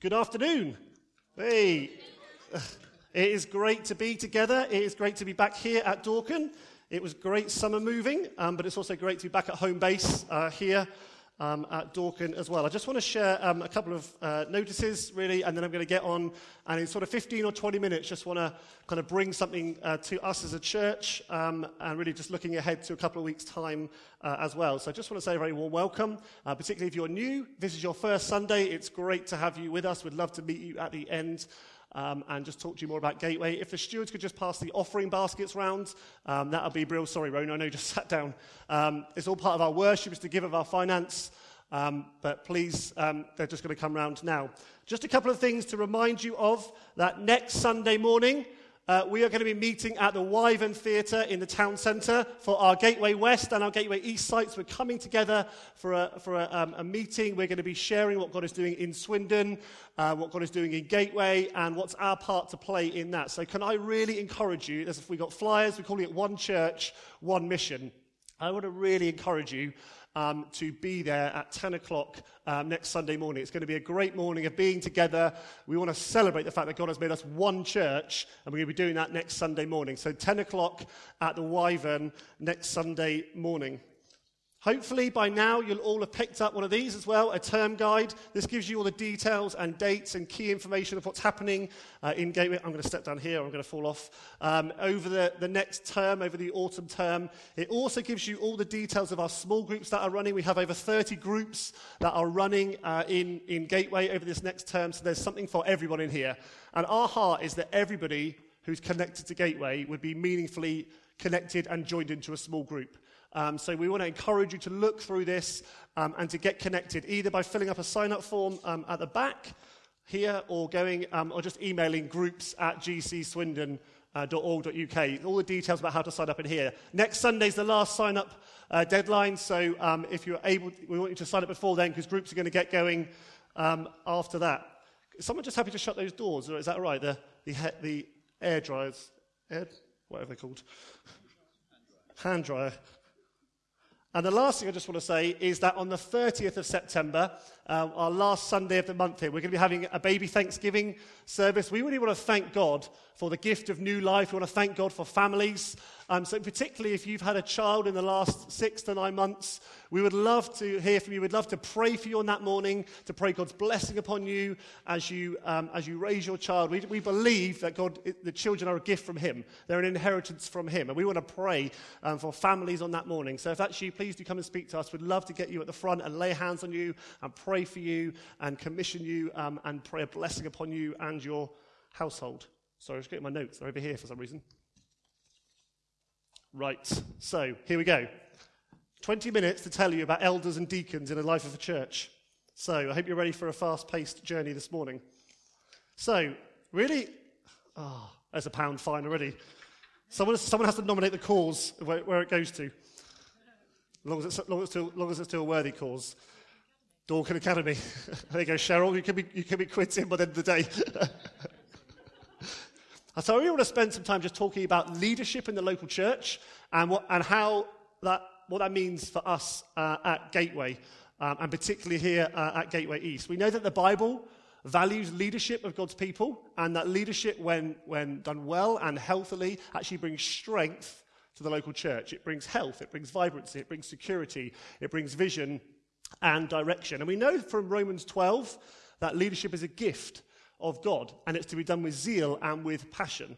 Good afternoon. Hey. It is great to be together. It is great to be back here at Dorcan. It was great summer moving, um, but it's also great to be back at home base uh, here um, at Dorcan as well. I just want to share um, a couple of uh, notices, really, and then I'm going to get on. And in sort of 15 or 20 minutes, just want to kind of bring something uh, to us as a church, um, and really just looking ahead to a couple of weeks' time uh, as well. So I just want to say a very warm welcome, uh, particularly if you're new. This is your first Sunday. It's great to have you with us. We'd love to meet you at the end. Um, and just talk to you more about Gateway. If the stewards could just pass the offering baskets round, um, that would be brilliant. Sorry, Rona, I know you just sat down. Um, it's all part of our worship, is to give of our finance. Um, but please, um, they're just going to come round now. Just a couple of things to remind you of that next Sunday morning, uh, we are going to be meeting at the Wyvern Theatre in the town centre for our Gateway West and our Gateway East sites. We're coming together for a, for a, um, a meeting. We're going to be sharing what God is doing in Swindon, uh, what God is doing in Gateway, and what's our part to play in that. So, can I really encourage you? As if we got flyers, we're calling it One Church, One Mission. I want to really encourage you um, to be there at 10 o'clock um, next Sunday morning. It's going to be a great morning of being together. We want to celebrate the fact that God has made us one church, and we're going to be doing that next Sunday morning. So 10 o'clock at the Wyvern next Sunday morning. Hopefully, by now, you'll all have picked up one of these as well a term guide. This gives you all the details and dates and key information of what's happening uh, in Gateway. I'm going to step down here, I'm going to fall off. Um, over the, the next term, over the autumn term. It also gives you all the details of our small groups that are running. We have over 30 groups that are running uh, in, in Gateway over this next term, so there's something for everyone in here. And our heart is that everybody who's connected to Gateway would be meaningfully connected and joined into a small group. Um, so we want to encourage you to look through this um, and to get connected, either by filling up a sign up form um, at the back here or going um, or just emailing groups at gcswindon.org.uk. Uh, All the details about how to sign up in here. Next Sunday is the last sign up uh, deadline, so um, if you're able, we want you to sign up before then because groups are going to get going um, after that. Is someone just happy to shut those doors, or is that right? The, the, the air dryers, air, whatever they're called, hand dryer. And the last thing I just want to say is that on the 30th of September, uh, our last Sunday of the month here, we're going to be having a baby Thanksgiving service. We really want to thank God for the gift of new life. We want to thank God for families. Um, so, particularly if you've had a child in the last six to nine months, we would love to hear from you. We'd love to pray for you on that morning, to pray God's blessing upon you as you, um, as you raise your child. We, we believe that God, the children are a gift from Him, they're an inheritance from Him. And we want to pray um, for families on that morning. So, if that's you, please do come and speak to us. We'd love to get you at the front and lay hands on you and pray for you and commission you um, and pray a blessing upon you and your household. Sorry, I was getting my notes. They're over here for some reason. Right, so here we go. 20 minutes to tell you about elders and deacons in the life of a church. So I hope you're ready for a fast paced journey this morning. So, really, oh, there's a pound fine already. Someone, someone has to nominate the cause where, where it goes to. As long as, it's, long, as still, long as it's still a worthy cause. Dorcan Academy. there you go, Cheryl. You can be, you can be quitting by the end of the day. So I really want to spend some time just talking about leadership in the local church and, what, and how that, what that means for us uh, at Gateway, um, and particularly here uh, at Gateway East. We know that the Bible values leadership of God's people, and that leadership, when, when done well and healthily, actually brings strength to the local church. It brings health, it brings vibrancy, it brings security, it brings vision and direction. And we know from Romans 12 that leadership is a gift of God, and it's to be done with zeal and with passion.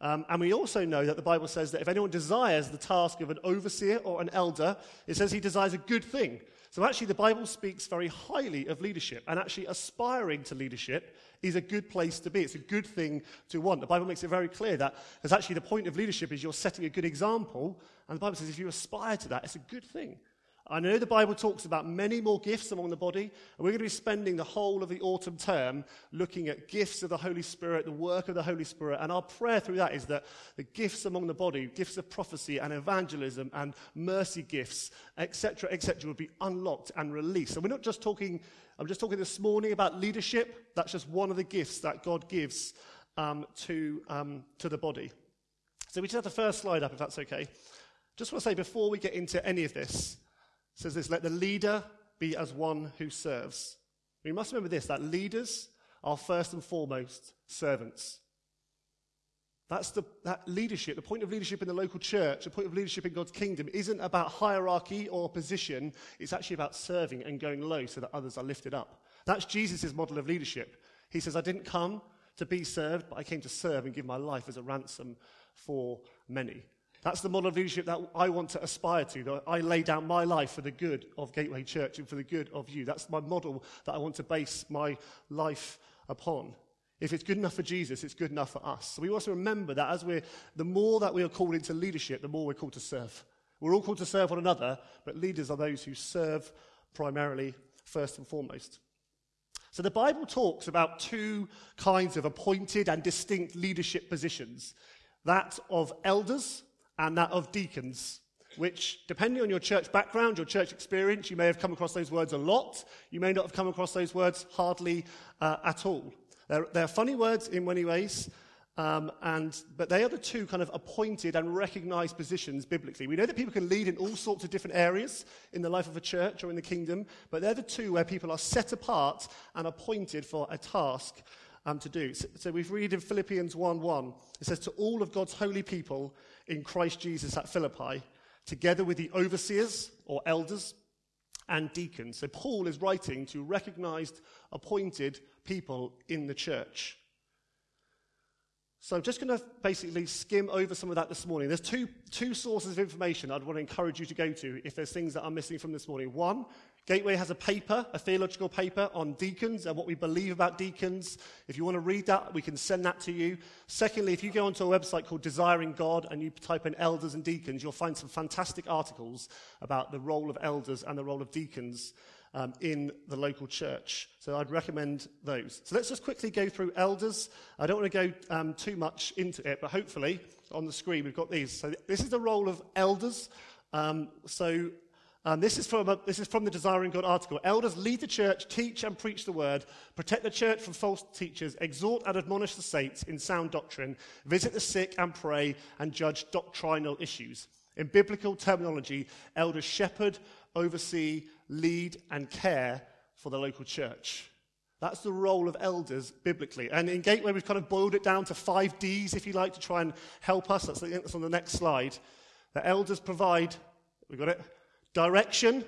Um, and we also know that the Bible says that if anyone desires the task of an overseer or an elder, it says he desires a good thing. So actually, the Bible speaks very highly of leadership, and actually, aspiring to leadership is a good place to be. It's a good thing to want. The Bible makes it very clear that because actually, the point of leadership is you're setting a good example, and the Bible says if you aspire to that, it's a good thing. I know the Bible talks about many more gifts among the body, and we're going to be spending the whole of the autumn term looking at gifts of the Holy Spirit, the work of the Holy Spirit, and our prayer through that is that the gifts among the body, gifts of prophecy and evangelism and mercy gifts, etc., etc., will be unlocked and released. And we're not just talking, I'm just talking this morning about leadership. That's just one of the gifts that God gives um, to, um, to the body. So we just have the first slide up, if that's okay. Just want to say before we get into any of this, says this let the leader be as one who serves. We must remember this that leaders are first and foremost servants. That's the that leadership. The point of leadership in the local church, the point of leadership in God's kingdom, isn't about hierarchy or position. It's actually about serving and going low so that others are lifted up. That's Jesus' model of leadership. He says, I didn't come to be served, but I came to serve and give my life as a ransom for many. That's the model of leadership that I want to aspire to. That I lay down my life for the good of Gateway Church and for the good of you. That's my model that I want to base my life upon. If it's good enough for Jesus, it's good enough for us. So we also remember that as we're, the more that we are called into leadership, the more we're called to serve. We're all called to serve one another, but leaders are those who serve primarily, first and foremost. So the Bible talks about two kinds of appointed and distinct leadership positions that of elders and that of deacons, which, depending on your church background, your church experience, you may have come across those words a lot. You may not have come across those words hardly uh, at all. They're, they're funny words in many ways, um, and, but they are the two kind of appointed and recognized positions biblically. We know that people can lead in all sorts of different areas in the life of a church or in the kingdom, but they're the two where people are set apart and appointed for a task um, to do. So, so we read in Philippians 1 1, it says, To all of God's holy people in Christ Jesus at Philippi, together with the overseers or elders and deacons. So Paul is writing to recognized, appointed people in the church. So I'm just going to basically skim over some of that this morning. There's two, two sources of information I'd want to encourage you to go to if there's things that I'm missing from this morning. One, Gateway has a paper, a theological paper on deacons and what we believe about deacons. If you want to read that, we can send that to you. Secondly, if you go onto a website called Desiring God and you type in elders and deacons, you'll find some fantastic articles about the role of elders and the role of deacons um, in the local church. So I'd recommend those. So let's just quickly go through elders. I don't want to go um, too much into it, but hopefully on the screen we've got these. So this is the role of elders. Um, so um, this, is from a, this is from the Desiring God article. Elders lead the church, teach and preach the word, protect the church from false teachers, exhort and admonish the saints in sound doctrine, visit the sick and pray, and judge doctrinal issues. In biblical terminology, elders shepherd, oversee, lead, and care for the local church. That's the role of elders biblically. And in Gateway, we've kind of boiled it down to five D's, if you like, to try and help us. That's, that's on the next slide. The elders provide, we got it, direction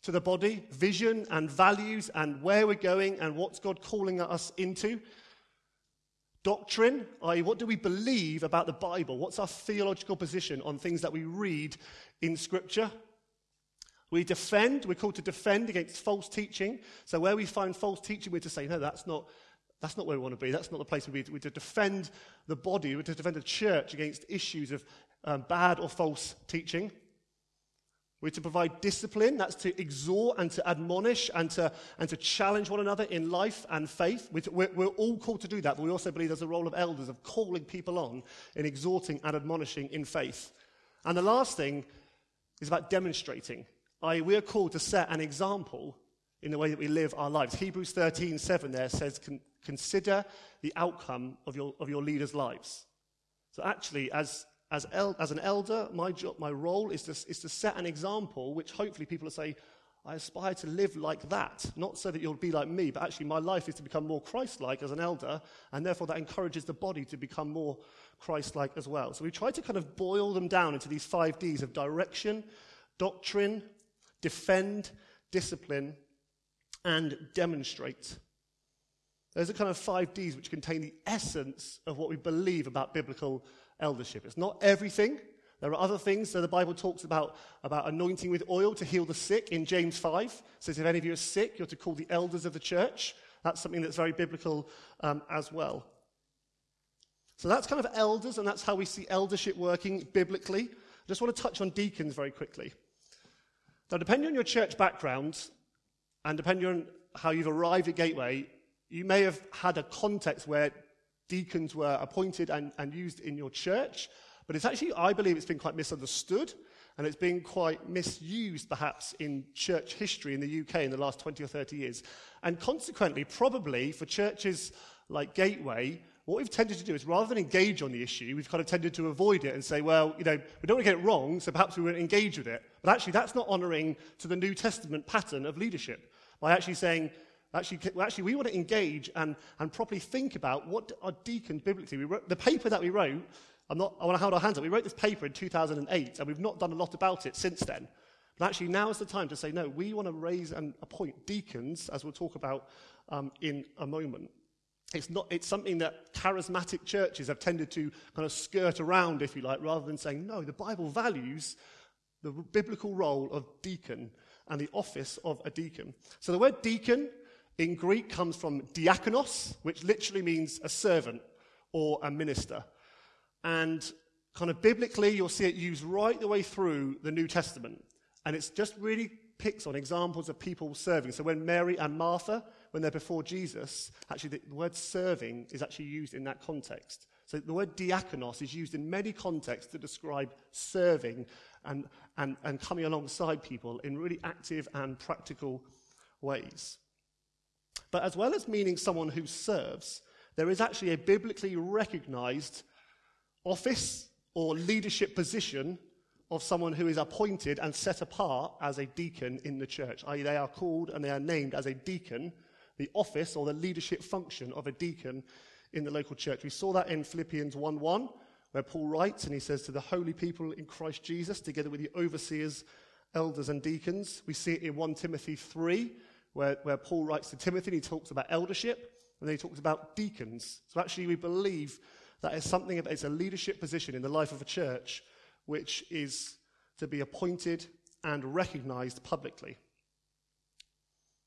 to the body, vision and values, and where we're going and what's God calling us into. Doctrine, i.e., what do we believe about the Bible? What's our theological position on things that we read in Scripture? We defend, we're called to defend against false teaching. So where we find false teaching, we're to say, no, that's not, that's not where we want to be. That's not the place we. We're to defend the body, we're to defend the church against issues of um, bad or false teaching. We're to provide discipline, that's to exhort and to admonish and to, and to challenge one another in life and faith. We're, we're, all called to do that, but we also believe there's a role of elders of calling people on in exhorting and admonishing in faith. And the last thing is about demonstrating i.e., we are called to set an example in the way that we live our lives. Hebrews 13, 7 there says, consider the outcome of your, of your leaders' lives. So actually, as, as, el- as an elder, my, job, my role is to, is to set an example which hopefully people will say, I aspire to live like that. Not so that you'll be like me, but actually my life is to become more Christ-like as an elder, and therefore that encourages the body to become more Christ-like as well. So we try to kind of boil them down into these five Ds of direction, doctrine, defend, discipline, and demonstrate. Those are kind of five D's which contain the essence of what we believe about biblical eldership. It's not everything. There are other things. So the Bible talks about, about anointing with oil to heal the sick in James 5. It says if any of you are sick, you're to call the elders of the church. That's something that's very biblical um, as well. So that's kind of elders, and that's how we see eldership working biblically. I just want to touch on deacons very quickly. Now, depending on your church background and depending on how you've arrived at Gateway, you may have had a context where deacons were appointed and, and used in your church, but it's actually, I believe, it's been quite misunderstood and it's been quite misused perhaps in church history in the UK in the last 20 or 30 years. And consequently, probably for churches like Gateway, what we've tended to do is rather than engage on the issue, we've kind of tended to avoid it and say, well, you know, we don't want to get it wrong, so perhaps we won't engage with it. But actually, that's not honoring to the New Testament pattern of leadership by actually saying, actually, actually we want to engage and, and properly think about what are deacons biblically. We wrote, the paper that we wrote, I'm not, I want to hold our hands up. We wrote this paper in 2008, and we've not done a lot about it since then. But actually, now is the time to say, no, we want to raise and appoint deacons, as we'll talk about um, in a moment. It's, not, it's something that charismatic churches have tended to kind of skirt around, if you like, rather than saying, no, the Bible values the biblical role of deacon and the office of a deacon. So the word deacon in Greek comes from diakonos, which literally means a servant or a minister. And kind of biblically, you'll see it used right the way through the New Testament. And it's just really picks on examples of people serving. So when Mary and Martha, when they're before Jesus, actually the word serving is actually used in that context. So the word diakonos is used in many contexts to describe serving and, and, and coming alongside people in really active and practical ways. But as well as meaning someone who serves, there is actually a biblically recognized office or leadership position of someone who is appointed and set apart as a deacon in the church, i.e., they are called and they are named as a deacon, the office or the leadership function of a deacon in the local church. We saw that in Philippians 1 1, where Paul writes and he says, To the holy people in Christ Jesus, together with the overseers, elders, and deacons. We see it in 1 Timothy 3, where, where Paul writes to Timothy he talks about eldership, and then he talks about deacons. So actually, we believe that is something, it's a leadership position in the life of a church which is to be appointed and recognized publicly.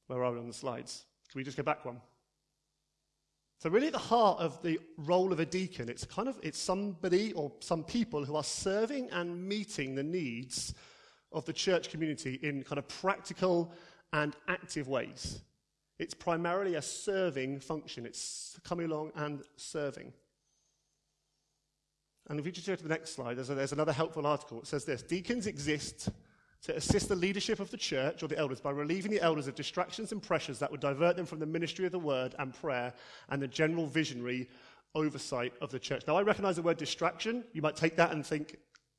Where are we on the slides? Can we just go back one? So really at the heart of the role of a deacon, it's kind of it's somebody or some people who are serving and meeting the needs of the church community in kind of practical and active ways. It's primarily a serving function. It's coming along and serving. And if you just go to the next slide, there's, a, there's another helpful article. It says this Deacons exist to assist the leadership of the church or the elders by relieving the elders of distractions and pressures that would divert them from the ministry of the word and prayer and the general visionary oversight of the church. Now, I recognize the word distraction. You might take that and think,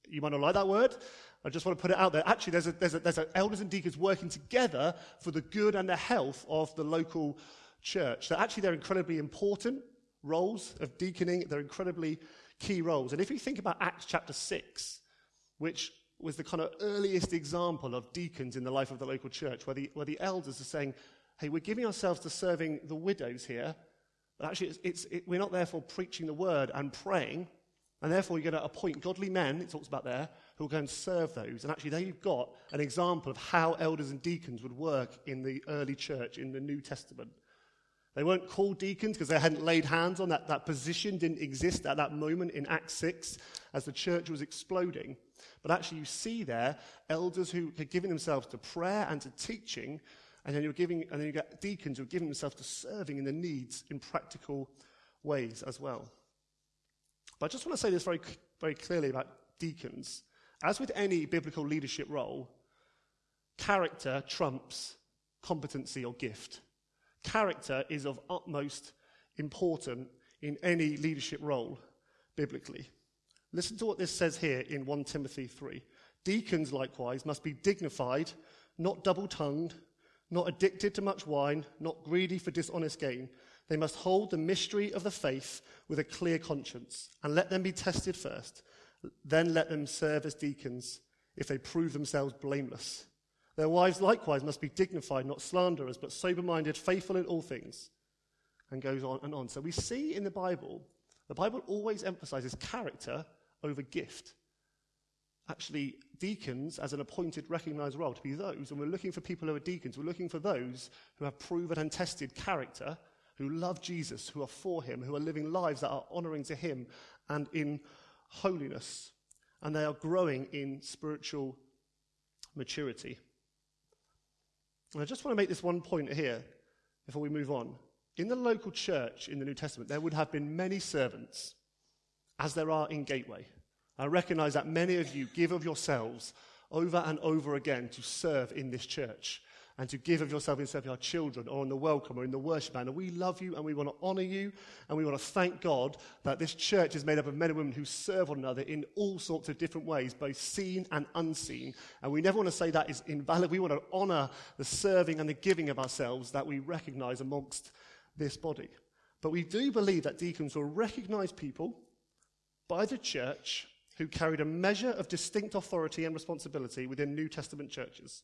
you might not like that word. I just want to put it out there. Actually, there's, a, there's, a, there's a elders and deacons working together for the good and the health of the local church. So actually, they're incredibly important roles of deaconing. They're incredibly key roles. And if you think about Acts chapter 6, which was the kind of earliest example of deacons in the life of the local church, where the, where the elders are saying, hey, we're giving ourselves to serving the widows here, but actually it's, it's, it, we're not therefore preaching the word and praying, and therefore you're going to appoint godly men, it talks about there, who and serve those. And actually there you've got an example of how elders and deacons would work in the early church in the New Testament. They weren't called deacons because they hadn't laid hands on that. That position didn't exist at that moment in Acts 6 as the church was exploding. But actually, you see there elders who are giving themselves to prayer and to teaching, and then you're giving, and then you get deacons who are giving themselves to serving in the needs in practical ways as well. But I just want to say this very, very clearly about deacons. As with any biblical leadership role, character trumps competency or gift. Character is of utmost importance in any leadership role, biblically. Listen to what this says here in 1 Timothy 3. Deacons, likewise, must be dignified, not double tongued, not addicted to much wine, not greedy for dishonest gain. They must hold the mystery of the faith with a clear conscience, and let them be tested first. Then let them serve as deacons if they prove themselves blameless. Their wives likewise must be dignified, not slanderers, but sober minded, faithful in all things. And goes on and on. So we see in the Bible, the Bible always emphasizes character over gift. Actually, deacons, as an appointed, recognized role, to be those, and we're looking for people who are deacons, we're looking for those who have proven and tested character, who love Jesus, who are for him, who are living lives that are honoring to him and in holiness. And they are growing in spiritual maturity. And I just want to make this one point here before we move on. In the local church in the New Testament, there would have been many servants, as there are in Gateway. I recognize that many of you give of yourselves over and over again to serve in this church. And to give of yourself in serving our children or in the welcome or in the worship band. And we love you and we want to honor you and we want to thank God that this church is made up of men and women who serve one another in all sorts of different ways, both seen and unseen. And we never want to say that is invalid. We want to honor the serving and the giving of ourselves that we recognize amongst this body. But we do believe that deacons will recognize people by the church who carried a measure of distinct authority and responsibility within New Testament churches.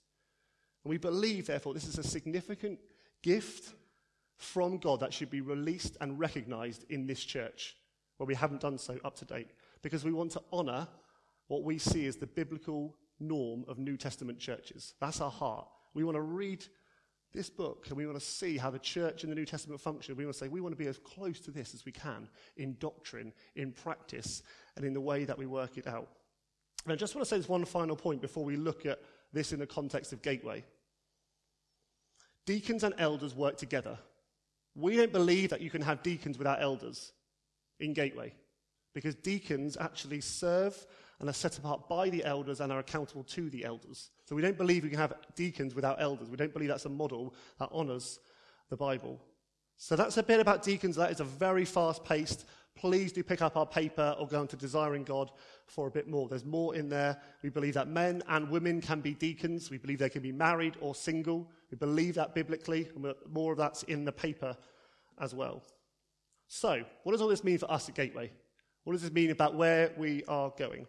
And we believe, therefore, this is a significant gift from God that should be released and recognized in this church, where we haven't done so up to date, because we want to honor what we see as the biblical norm of New Testament churches. That's our heart. We want to read this book and we want to see how the church in the New Testament function. We want to say we want to be as close to this as we can in doctrine, in practice, and in the way that we work it out. And I just want to say this one final point before we look at this in the context of Gateway. Deacons and elders work together. We don't believe that you can have deacons without elders in Gateway because deacons actually serve and are set apart by the elders and are accountable to the elders. So we don't believe we can have deacons without elders. We don't believe that's a model that honors the Bible. So that's a bit about deacons. That is a very fast paced. Please do pick up our paper or go on to Desiring God for a bit more. There's more in there. We believe that men and women can be deacons. We believe they can be married or single. We believe that biblically, and more of that's in the paper as well. So, what does all this mean for us at Gateway? What does this mean about where we are going?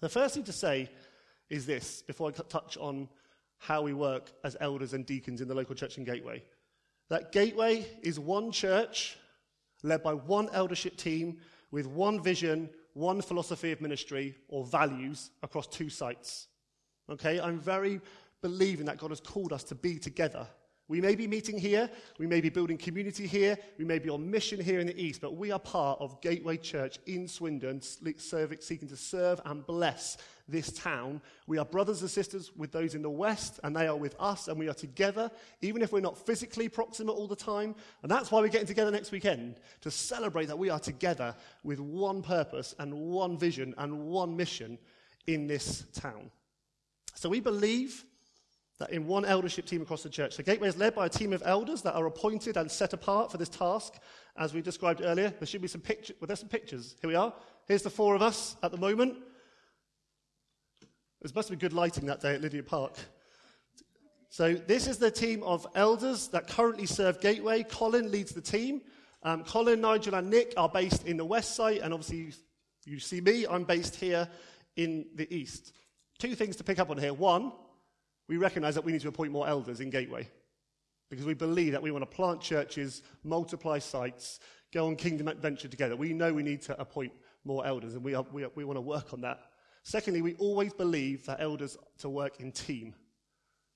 The first thing to say is this before I touch on how we work as elders and deacons in the local church in Gateway. That Gateway is one church led by one eldership team with one vision, one philosophy of ministry or values across two sites. Okay, I'm very believing that God has called us to be together we may be meeting here, we may be building community here, we may be on mission here in the East, but we are part of Gateway Church in Swindon, seeking to serve and bless this town. We are brothers and sisters with those in the West, and they are with us, and we are together, even if we're not physically proximate all the time. And that's why we're getting together next weekend, to celebrate that we are together with one purpose and one vision and one mission in this town. So we believe that in one eldership team across the church. The Gateway is led by a team of elders that are appointed and set apart for this task, as we described earlier. There should be some pictures. Well, there's some pictures. Here we are. Here's the four of us at the moment. There must be good lighting that day at Lydiard Park. So this is the team of elders that currently serve Gateway. Colin leads the team. Um, Colin, Nigel, and Nick are based in the west side, and obviously you, you see me. I'm based here in the east. Two things to pick up on here. One, we recognize that we need to appoint more elders in Gateway because we believe that we want to plant churches, multiply sites, go on kingdom adventure together. We know we need to appoint more elders, and we, are, we, are, we want to work on that. Secondly, we always believe that elders to work in team.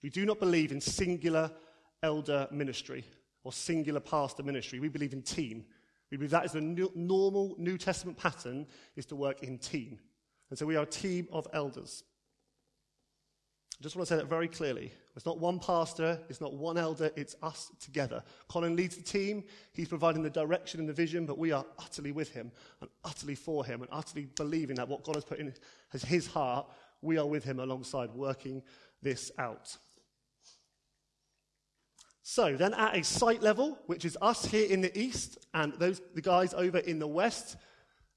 We do not believe in singular elder ministry or singular pastor ministry. We believe in team. We believe that is the normal New Testament pattern is to work in team. And so we are a team of elders. I just want to say that very clearly. It's not one pastor, it's not one elder, it's us together. Colin leads the team, he's providing the direction and the vision, but we are utterly with him and utterly for him and utterly believing that what God has put in as his heart, we are with him alongside working this out. So then at a site level, which is us here in the east and those the guys over in the west,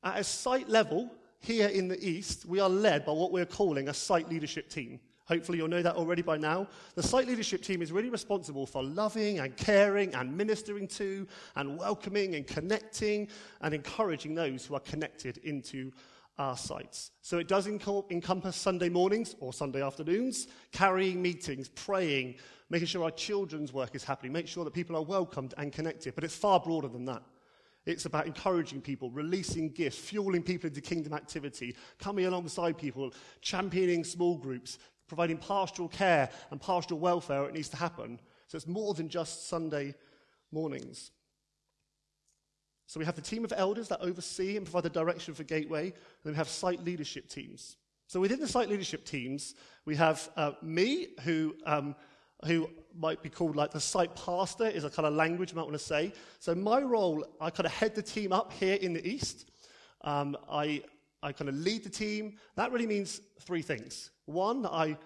at a site level here in the east, we are led by what we're calling a site leadership team. Hopefully, you'll know that already by now. The site leadership team is really responsible for loving and caring and ministering to and welcoming and connecting and encouraging those who are connected into our sites. So it does encompass Sunday mornings or Sunday afternoons, carrying meetings, praying, making sure our children's work is happening, make sure that people are welcomed and connected. But it's far broader than that. It's about encouraging people, releasing gifts, fueling people into kingdom activity, coming alongside people, championing small groups, providing pastoral care and pastoral welfare it needs to happen. So it's more than just Sunday mornings. So we have the team of elders that oversee and provide the direction for Gateway, and then we have site leadership teams. So within the site leadership teams, we have uh, me, who, um, who might be called like the site pastor, is a kind of language you might want to say. So my role, I kind of head the team up here in the east. Um, I, I kind of lead the team. That really means three things. One, I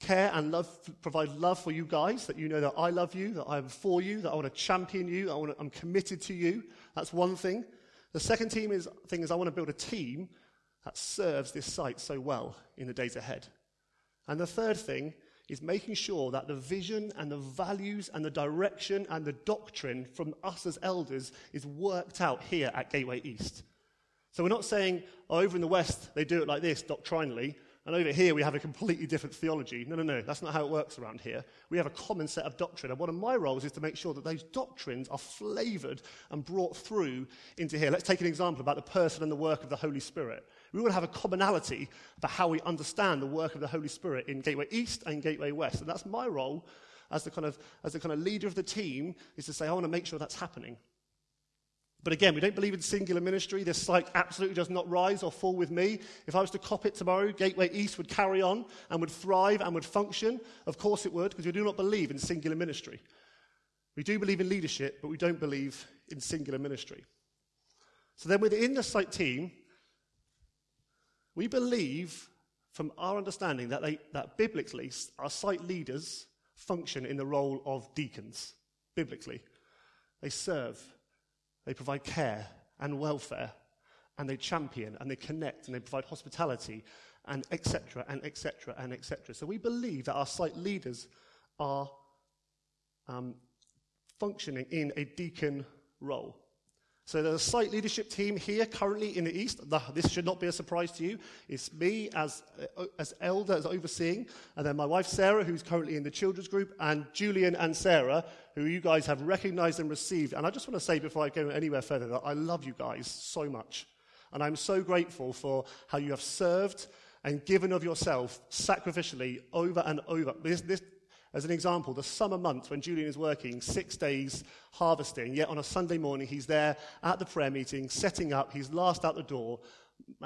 care and love, provide love for you guys, that you know that I love you, that I'm for you, that I want to champion you, I want to, I'm committed to you. That's one thing. The second team is, thing is I want to build a team that serves this site so well in the days ahead. And the third thing is making sure that the vision and the values and the direction and the doctrine from us as elders is worked out here at Gateway East. So we're not saying, oh, over in the West they do it like this doctrinally, and over here we have a completely different theology. No, no, no, that's not how it works around here. We have a common set of doctrine, and one of my roles is to make sure that those doctrines are flavored and brought through into here. Let's take an example about the person and the work of the Holy Spirit. We want to have a commonality about how we understand the work of the Holy Spirit in Gateway East and Gateway West. And that's my role as the kind of, as the kind of leader of the team, is to say, I want to make sure that's happening. But again, we don't believe in singular ministry. This site absolutely does not rise or fall with me. If I was to cop it tomorrow, Gateway East would carry on and would thrive and would function. Of course it would, because we do not believe in singular ministry. We do believe in leadership, but we don't believe in singular ministry. So then within the site team, we believe, from our understanding, that, they, that biblically our site leaders function in the role of deacons. Biblically. They serve, they provide care and welfare, and they champion and they connect and they provide hospitality and etc. and etc. and etc. So we believe that our site leaders are um, functioning in a deacon role. So there's a site leadership team here currently in the East. This should not be a surprise to you. It's me as, uh, as elder, as overseeing, and then my wife Sarah, who's currently in the children's group, and Julian and Sarah, who you guys have recognized and received. And I just want to say before I go anywhere further that I love you guys so much. And I'm so grateful for how you have served and given of yourself sacrificially over and over. This, this, as an example, the summer months when Julian is working six days harvesting, yet on a Sunday morning he's there at the prayer meeting, setting up, he's last out the door.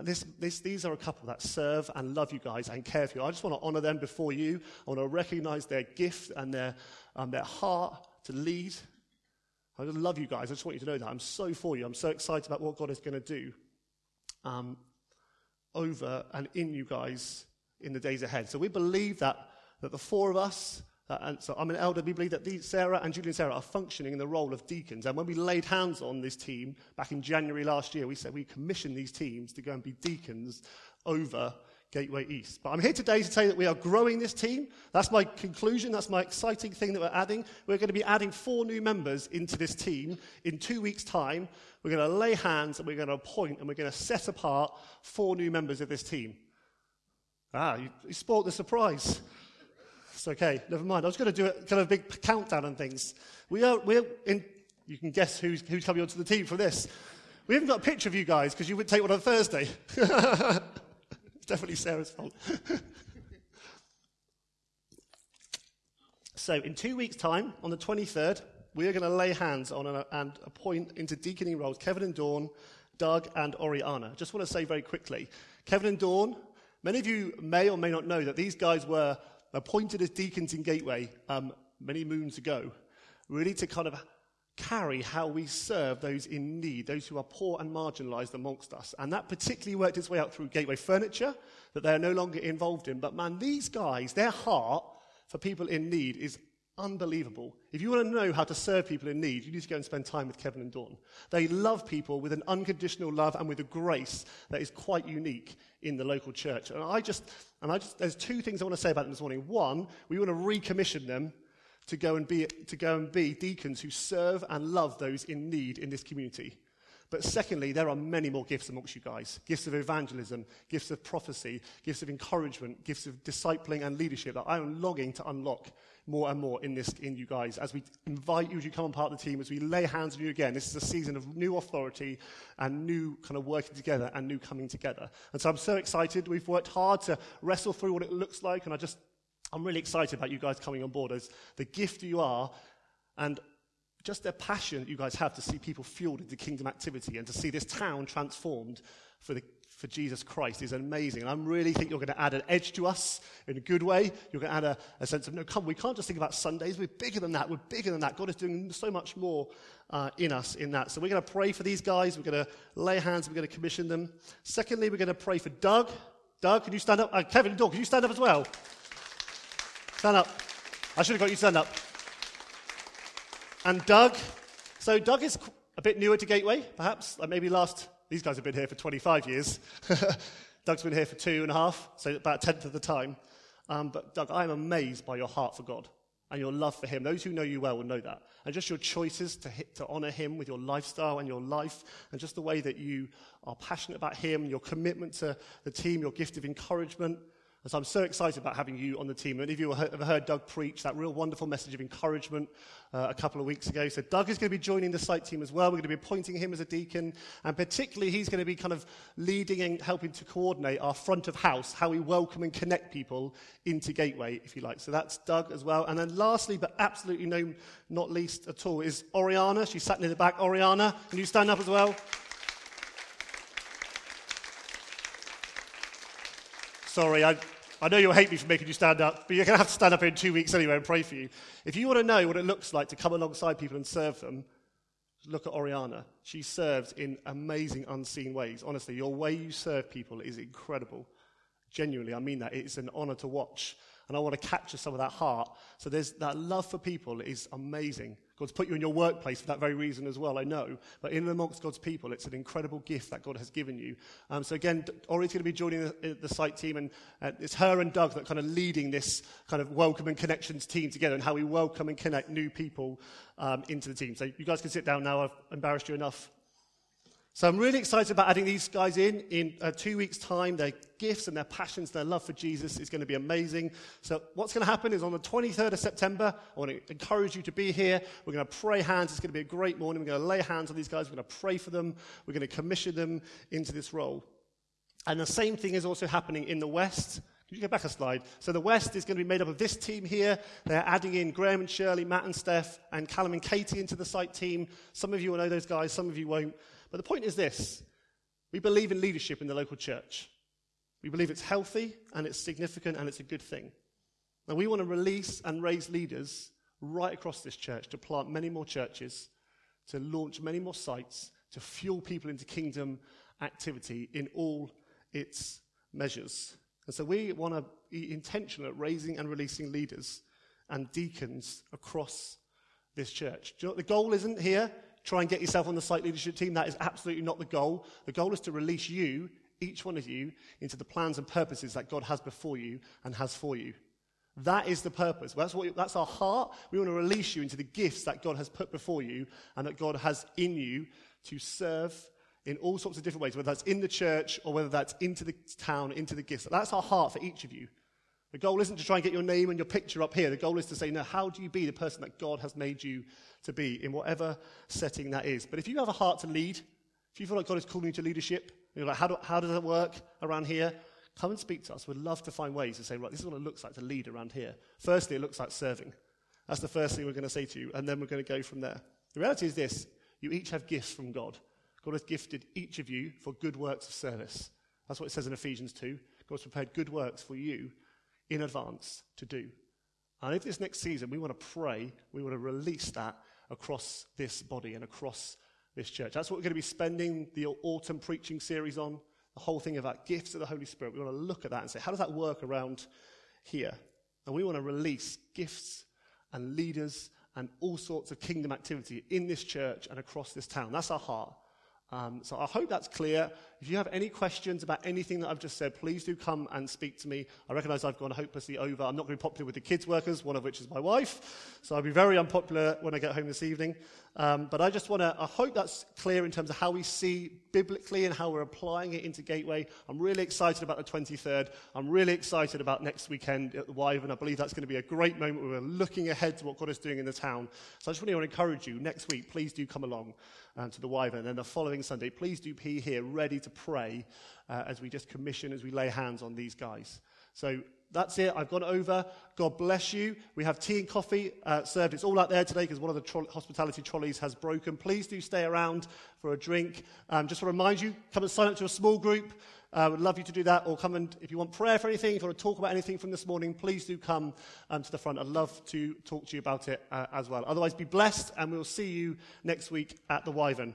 This, this, these are a couple that serve and love you guys and care for you. I just want to honor them before you. I want to recognize their gift and their, um, their heart to lead. I just love you guys. I just want you to know that. I'm so for you. I'm so excited about what God is going to do um, over and in you guys in the days ahead. So we believe that, that the four of us, uh, and so I'm an elder. We believe that these, Sarah and Julie and Sarah are functioning in the role of deacons. And when we laid hands on this team back in January last year, we said we commissioned these teams to go and be deacons over Gateway East. But I'm here today to you that we are growing this team. That's my conclusion. That's my exciting thing that we're adding. We're going to be adding four new members into this team in two weeks' time. We're going to lay hands and we're going to appoint and we're going to set apart four new members of this team. Ah, you, you spoiled the surprise. It's okay, never mind. I was going to do a kind of big countdown and things. We are, we're in, you can guess who's, who's coming onto the team for this. We haven't got a picture of you guys because you would take one on Thursday. it's definitely Sarah's fault. so, in two weeks' time, on the 23rd, we are going to lay hands on and appoint into deaconing roles Kevin and Dawn, Doug and Oriana. Just want to say very quickly Kevin and Dawn, many of you may or may not know that these guys were appointed as deacons in Gateway um, many moons ago, really to kind of carry how we serve those in need, those who are poor and marginalized amongst us. And that particularly worked its way out through Gateway Furniture, that they are no longer involved in. But man, these guys, their heart for people in need is unbelievable. If you want to know how to serve people in need, you need to go and spend time with Kevin and Dawn. They love people with an unconditional love and with a grace that is quite unique in the local church. And I just, and I just, there's two things I want to say about them this morning. One, we want to recommission them to go and be, to go and be deacons who serve and love those in need in this community. But secondly, there are many more gifts amongst you guys gifts of evangelism, gifts of prophecy, gifts of encouragement, gifts of discipling and leadership that I am longing to unlock more and more in this in you guys. As we invite you to come on part of the team as we lay hands on you again this is a season of new authority and new kind of working together and new coming together. And so i'm so excited. We've worked hard to wrestle through what it looks like and i just i'm really excited about you guys coming on board as the gift you are and just the passion that you guys have to see people fueled into kingdom activity and to see this town transformed for the for Jesus Christ is amazing. And I really think you're going to add an edge to us in a good way. You're going to add a, a, sense of, no, come, we can't just think about Sundays. We're bigger than that. We're bigger than that. God is doing so much more uh, in us in that. So we're going to pray for these guys. We're going to lay hands. We're going to commission them. Secondly, we're going to pray for Doug. Doug, can you stand up? Uh, Kevin and Doug, can you stand up as well? Stand up. I should have got you stand up. And Doug. So Doug is a bit newer to Gateway, perhaps. Like maybe last, these guys have been here for 25 years. Doug's been here for two and a half, so about a tenth of the time. Um, but Doug, I am amazed by your heart for God and your love for Him. Those who know you well will know that. And just your choices to, hit, to honor Him with your lifestyle and your life, and just the way that you are passionate about Him, your commitment to the team, your gift of encouragement. And so I'm so excited about having you on the team. Many of you have heard Doug preach that real wonderful message of encouragement uh, a couple of weeks ago. So Doug is going to be joining the site team as well. We're going to be appointing him as a deacon. And particularly, he's going to be kind of leading and helping to coordinate our front of house, how we welcome and connect people into Gateway, if you like. So that's Doug as well. And then lastly, but absolutely no, not least at all, is Oriana. She's sat near the back. Oriana, can you stand up as well? Sorry, I, I know you'll hate me for making you stand up, but you're going to have to stand up in two weeks anyway and pray for you. If you want to know what it looks like to come alongside people and serve them, look at Oriana. She serves in amazing, unseen ways. Honestly, your way you serve people is incredible. Genuinely, I mean that. It's an honor to watch. And I want to capture some of that heart. So there's that love for people is amazing. God's put you in your workplace for that very reason as well, I know. But in and amongst God's people, it's an incredible gift that God has given you. Um, so again, Ori's going to be joining the, the site team, and uh, it's her and Doug that kind of leading this kind of welcome and connections team together and how we welcome and connect new people um, into the team. So you guys can sit down now. I've embarrassed you enough. So I'm really excited about adding these guys in in uh, two weeks' time. Their gifts and their passions, their love for Jesus is going to be amazing. So what's going to happen is on the 23rd of September, I want to encourage you to be here. We're going to pray hands. It's going to be a great morning. We're going to lay hands on these guys. We're going to pray for them. We're going to commission them into this role. And the same thing is also happening in the West. Can you go back a slide? So the West is going to be made up of this team here. They're adding in Graham and Shirley, Matt and Steph, and Callum and Katie into the site team. Some of you will know those guys, some of you won't. But the point is this we believe in leadership in the local church. We believe it's healthy and it's significant and it's a good thing. And we want to release and raise leaders right across this church to plant many more churches, to launch many more sites, to fuel people into kingdom activity in all its measures. And so we want to be intentional at raising and releasing leaders and deacons across this church. You know the goal isn't here try and get yourself on the site leadership team. That is absolutely not the goal. The goal is to release you, each one of you, into the plans and purposes that God has before you and has for you. That is the purpose. That's, what, that's our heart. We want to release you into the gifts that God has put before you and that God has in you to serve in all sorts of different ways, whether that's in the church or whether that's into the town, into the gifts. That's our heart for each of you. The goal isn't to try and get your name and your picture up here. The goal is to say, no, how do you be the person that God has made you to be in whatever setting that is? But if you have a heart to lead, if you feel like God is calling you to leadership, you're like, how, do, how does that work around here? Come and speak to us. We'd love to find ways to say, right, this is what it looks like to lead around here. Firstly, it looks like serving. That's the first thing we're going to say to you, and then we're going to go from there. The reality is this you each have gifts from God. God has gifted each of you for good works of service. That's what it says in Ephesians 2. God's prepared good works for you in advance to do. And if this next season we want to pray, we want to release that across this body and across this church. That's what we're going to be spending the autumn preaching series on. The whole thing about gifts of the Holy Spirit. We want to look at that and say, how does that work around here? And we want to release gifts and leaders and all sorts of kingdom activity in this church and across this town. That's our heart. Um, so I hope that's clear. If you have any questions about anything that I've just said, please do come and speak to me. I recognize I've gone hopelessly over. I'm not going to be popular with the kids' workers, one of which is my wife. So I'll be very unpopular when I get home this evening. Um, but I just want to, I hope that's clear in terms of how we see biblically and how we're applying it into Gateway. I'm really excited about the 23rd. I'm really excited about next weekend at the Wyvern. I believe that's going to be a great moment we're looking ahead to what God is doing in the town. So I just want to encourage you next week, please do come along um, to the Wyvern. And then the following Sunday, please do be here ready to pray uh, as we just commission, as we lay hands on these guys. So that's it. I've gone over. God bless you. We have tea and coffee uh, served. It's all out there today because one of the tro- hospitality trolleys has broken. Please do stay around for a drink. Um, just to remind you, come and sign up to a small group. I uh, would love you to do that, or come and, if you want prayer for anything, if you want to talk about anything from this morning, please do come um, to the front. I'd love to talk to you about it uh, as well. Otherwise, be blessed, and we'll see you next week at the Wyvern.